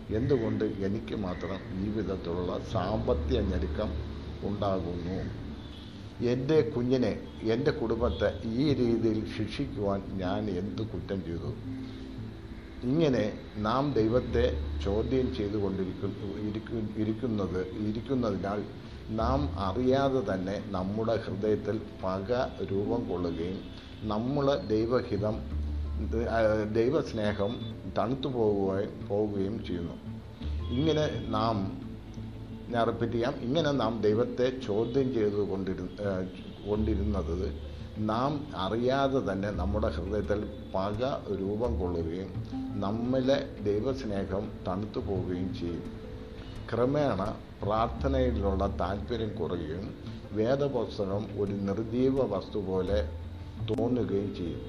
എന്തുകൊണ്ട് എനിക്ക് മാത്രം ഈ വിധത്തിലുള്ള സാമ്പത്തിക ഞെരുക്കം ഉണ്ടാകുന്നു. എന്റെ കുഞ്ഞിനെ എന്റെ കുടുംബത്തെ ഈ രീതിയിൽ ശിക്ഷിക്കുവാൻ ഞാൻ എന്ത് കുറ്റം ചെയ്തു? ഇങ്ങനെ നാം ദൈവത്തെ ചോദ്യം ചെയ്തുകൊണ്ടിരിക്കുന്നു ഇരിക്കു- ഇരിക്കുന്നത് ഇരിക്കുന്നതിനാൽ നാം അറിയാതെ തന്നെ നമ്മുടെ ഹൃദയത്തിൽ പക രൂപം കൊള്ളുകയും നമ്മൾ ദൈവഹിതം ദൈവസ്നേഹം തണുത്തു പോകുകയും പോവുകയും ചെയ്യുന്നു. ഇങ്ങനെ നാം ഞാൻ റിപ്പീറ്റ് ചെയ്യാം. ഇങ്ങനെ നാം ദൈവത്തെ ചോദ്യം ചെയ്തു കൊണ്ടിരു കൊണ്ടിരുന്നത് നാം അറിയാതെ തന്നെ നമ്മുടെ ഹൃദയത്തിൽ പക രൂപം കൊള്ളുകയും നമ്മളെ ദൈവസ്നേഹം തണുത്തു പോവുകയും ചെയ്യും. ക്രമേണ പ്രാർത്ഥനയിലുള്ള താല്പര്യം കുറയുകയും വേദപുസ്തകം ഒരു നിർജീവ വസ്തു പോലെ തോന്നുകയും ചെയ്യും.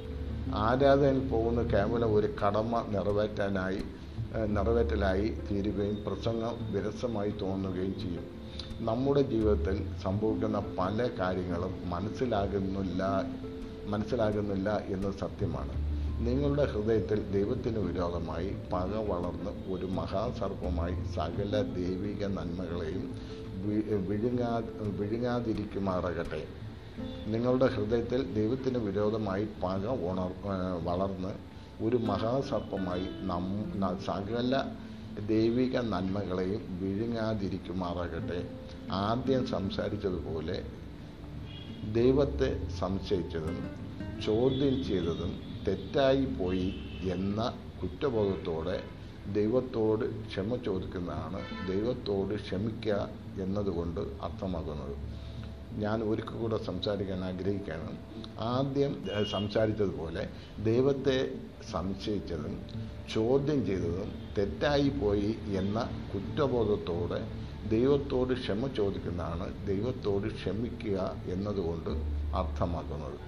ആരാധനയിൽ പോകുന്ന കേവലം ഒരു കടമ നിറവേറ്റാനായി നിറവേറ്റലായി തീരുകയും പ്രസംഗം വിരസമായി തോന്നുകയും ചെയ്യും. നമ്മുടെ ജീവിതത്തിൽ സംഭവിക്കുന്ന പല കാര്യങ്ങളും മനസ്സിലാകുന്നില്ല മനസ്സിലാകുന്നില്ല എന്ന് സത്യമാണ്. നിങ്ങളുടെ ഹൃദയത്തിൽ ദൈവത്തിന് വിരോധമായി പക വളർന്ന് ഒരു മഹാസർപ്പമായി സകല ദൈവിക നന്മകളെയും വിഴുങ്ങാ വിഴുങ്ങാതിരിക്കുമാറാകട്ടെ. നിങ്ങളുടെ ഹൃദയത്തിൽ ദൈവത്തിന് വിരോധമായി പക ഉണർ വളർന്ന് ഒരു മഹാസർപ്പമായി നം സകല ദൈവിക നന്മകളെയും വിഴുങ്ങാതിരിക്കുമാറാകട്ടെ. ആദ്യം സംസാരിച്ചതുപോലെ ദൈവത്തെ സംശയിച്ചതും ചോദ്യം ചെയ്തതും തെറ്റായി പോയി എന്ന കുറ്റബോധത്തോടെ ദൈവത്തോട് ക്ഷമ ചോദിക്കുന്നതാണ് ദൈവത്തോട് ക്ഷമിക്കുക എന്നതുകൊണ്ട് അർത്ഥമാക്കുന്നത്. ഞാൻ ഒരിക്കൽ കൂടെ സംസാരിക്കാൻ ആഗ്രഹിക്കുകയാണ്. ആദ്യം സംസാരിച്ചതുപോലെ ദൈവത്തെ സംശയിച്ചതും ചോദ്യം ചെയ്തതും തെറ്റായി പോയി എന്ന കുറ്റബോധത്തോടെ ദൈവത്തോട് ക്ഷമ ചോദിക്കുന്നതാണ് ദൈവത്തോട് ക്ഷമിക്കുക എന്നതുകൊണ്ട് അർത്ഥമാക്കുന്നത്.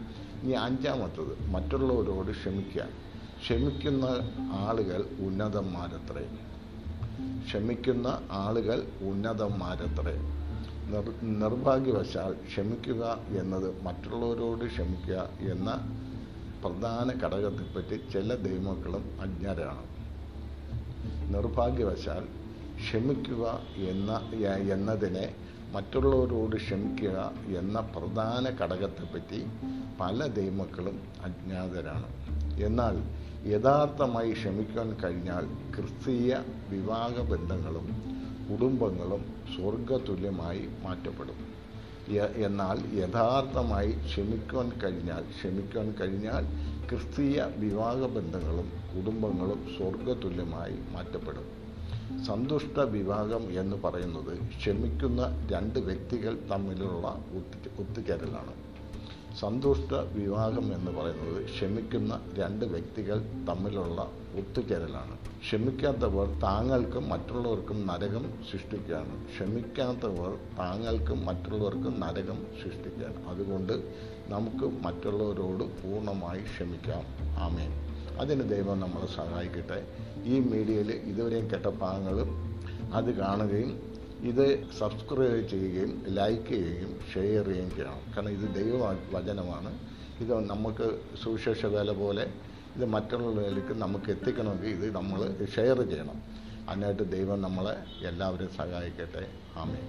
ഇനി അഞ്ചാമത്തത് മറ്റുള്ളവരോട് ക്ഷമിക്കുക. ക്ഷമിക്കുന്ന ആളുകൾ ഉന്നതന്മാരത്രേ. ക്ഷമിക്കുന്ന ആളുകൾ ഉന്നതന്മാരത്രേ. നിർ നിർഭാഗ്യവശാൽ ക്ഷമിക്കുക എന്നത് മറ്റുള്ളവരോട് ക്ഷമിക്കുക എന്ന പ്രധാന ഘടകത്തെപ്പറ്റി ചില ദൈവമക്കളും അജ്ഞരാണ്. നിർഭാഗ്യവശാൽ ക്ഷമിക്കുക എന്ന എന്നതിനെ മറ്റുള്ളവരോട് ക്ഷമിക്കുക എന്ന പ്രധാന ഘടകത്തെപ്പറ്റി പല ദൈവമക്കളും അജ്ഞാതരാണ്. എന്നാൽ യഥാർത്ഥമായി ക്ഷമിക്കാൻ കഴിഞ്ഞാൽ ക്രിസ്തീയ വിവാഹ ബന്ധങ്ങളും കുടുംബങ്ങളും സ്വർഗതുല്യമായി മാറ്റപ്പെടും. എന്നാൽ യഥാർത്ഥമായി ക്ഷമിക്കുവാൻ കഴിഞ്ഞാൽ ക്ഷമിക്കുവാൻ കഴിഞ്ഞാൽ ക്രിസ്തീയ വിവാഹ ബന്ധങ്ങളും കുടുംബങ്ങളും സ്വർഗതുല്യമായി മാറ്റപ്പെടും. സന്തുഷ്ട വിവാഹം എന്ന് പറയുന്നത് ക്ഷമിക്കുന്ന രണ്ട് വ്യക്തികൾ തമ്മിലുള്ള ഒത്തു ഒത്തുചേരലാണ് സന്തുഷ്ട വിവാഹം എന്ന് പറയുന്നത് ക്ഷമിക്കുന്ന രണ്ട് വ്യക്തികൾ തമ്മിലുള്ള ഒത്തുചേരലാണ്. ക്ഷമിക്കാത്തവർ താങ്കൾക്കും മറ്റുള്ളവർക്കും നരകം സൃഷ്ടിക്കുകയാണ്. ക്ഷമിക്കാത്തവർ താങ്കൾക്കും മറ്റുള്ളവർക്കും നരകം സൃഷ്ടിക്കുകയാണ്. അതുകൊണ്ട് നമുക്ക് മറ്റുള്ളവരോട് പൂർണമായി ക്ഷമിക്കാം. ആമേൻ. അതിന് ദൈവം നമ്മളെ സഹായിക്കട്ടെ. ഈ മീഡിയയിൽ ഇതുവരെയും കേട്ട ഭാഗങ്ങളും അത് കാണുകയും ഇത് സബ്സ്ക്രൈബ് ചെയ്യുകയും ലൈക്ക് ചെയ്യുകയും ഷെയർ ചെയ്യുകയും ചെയ്യണം. കാരണം ഇത് ദൈവ വചനമാണ് ഇത് നമുക്ക് സുവിശേഷ വേല പോലെ ഇത് മറ്റുള്ളവരിലേക്ക് നമുക്ക് എത്തിക്കണമെങ്കിൽ ഇത് നമ്മൾ ഷെയർ ചെയ്യണം. അതിനായിട്ട് ദൈവം നമ്മളെ എല്ലാവരെയും സഹായിക്കട്ടെ. ആമേ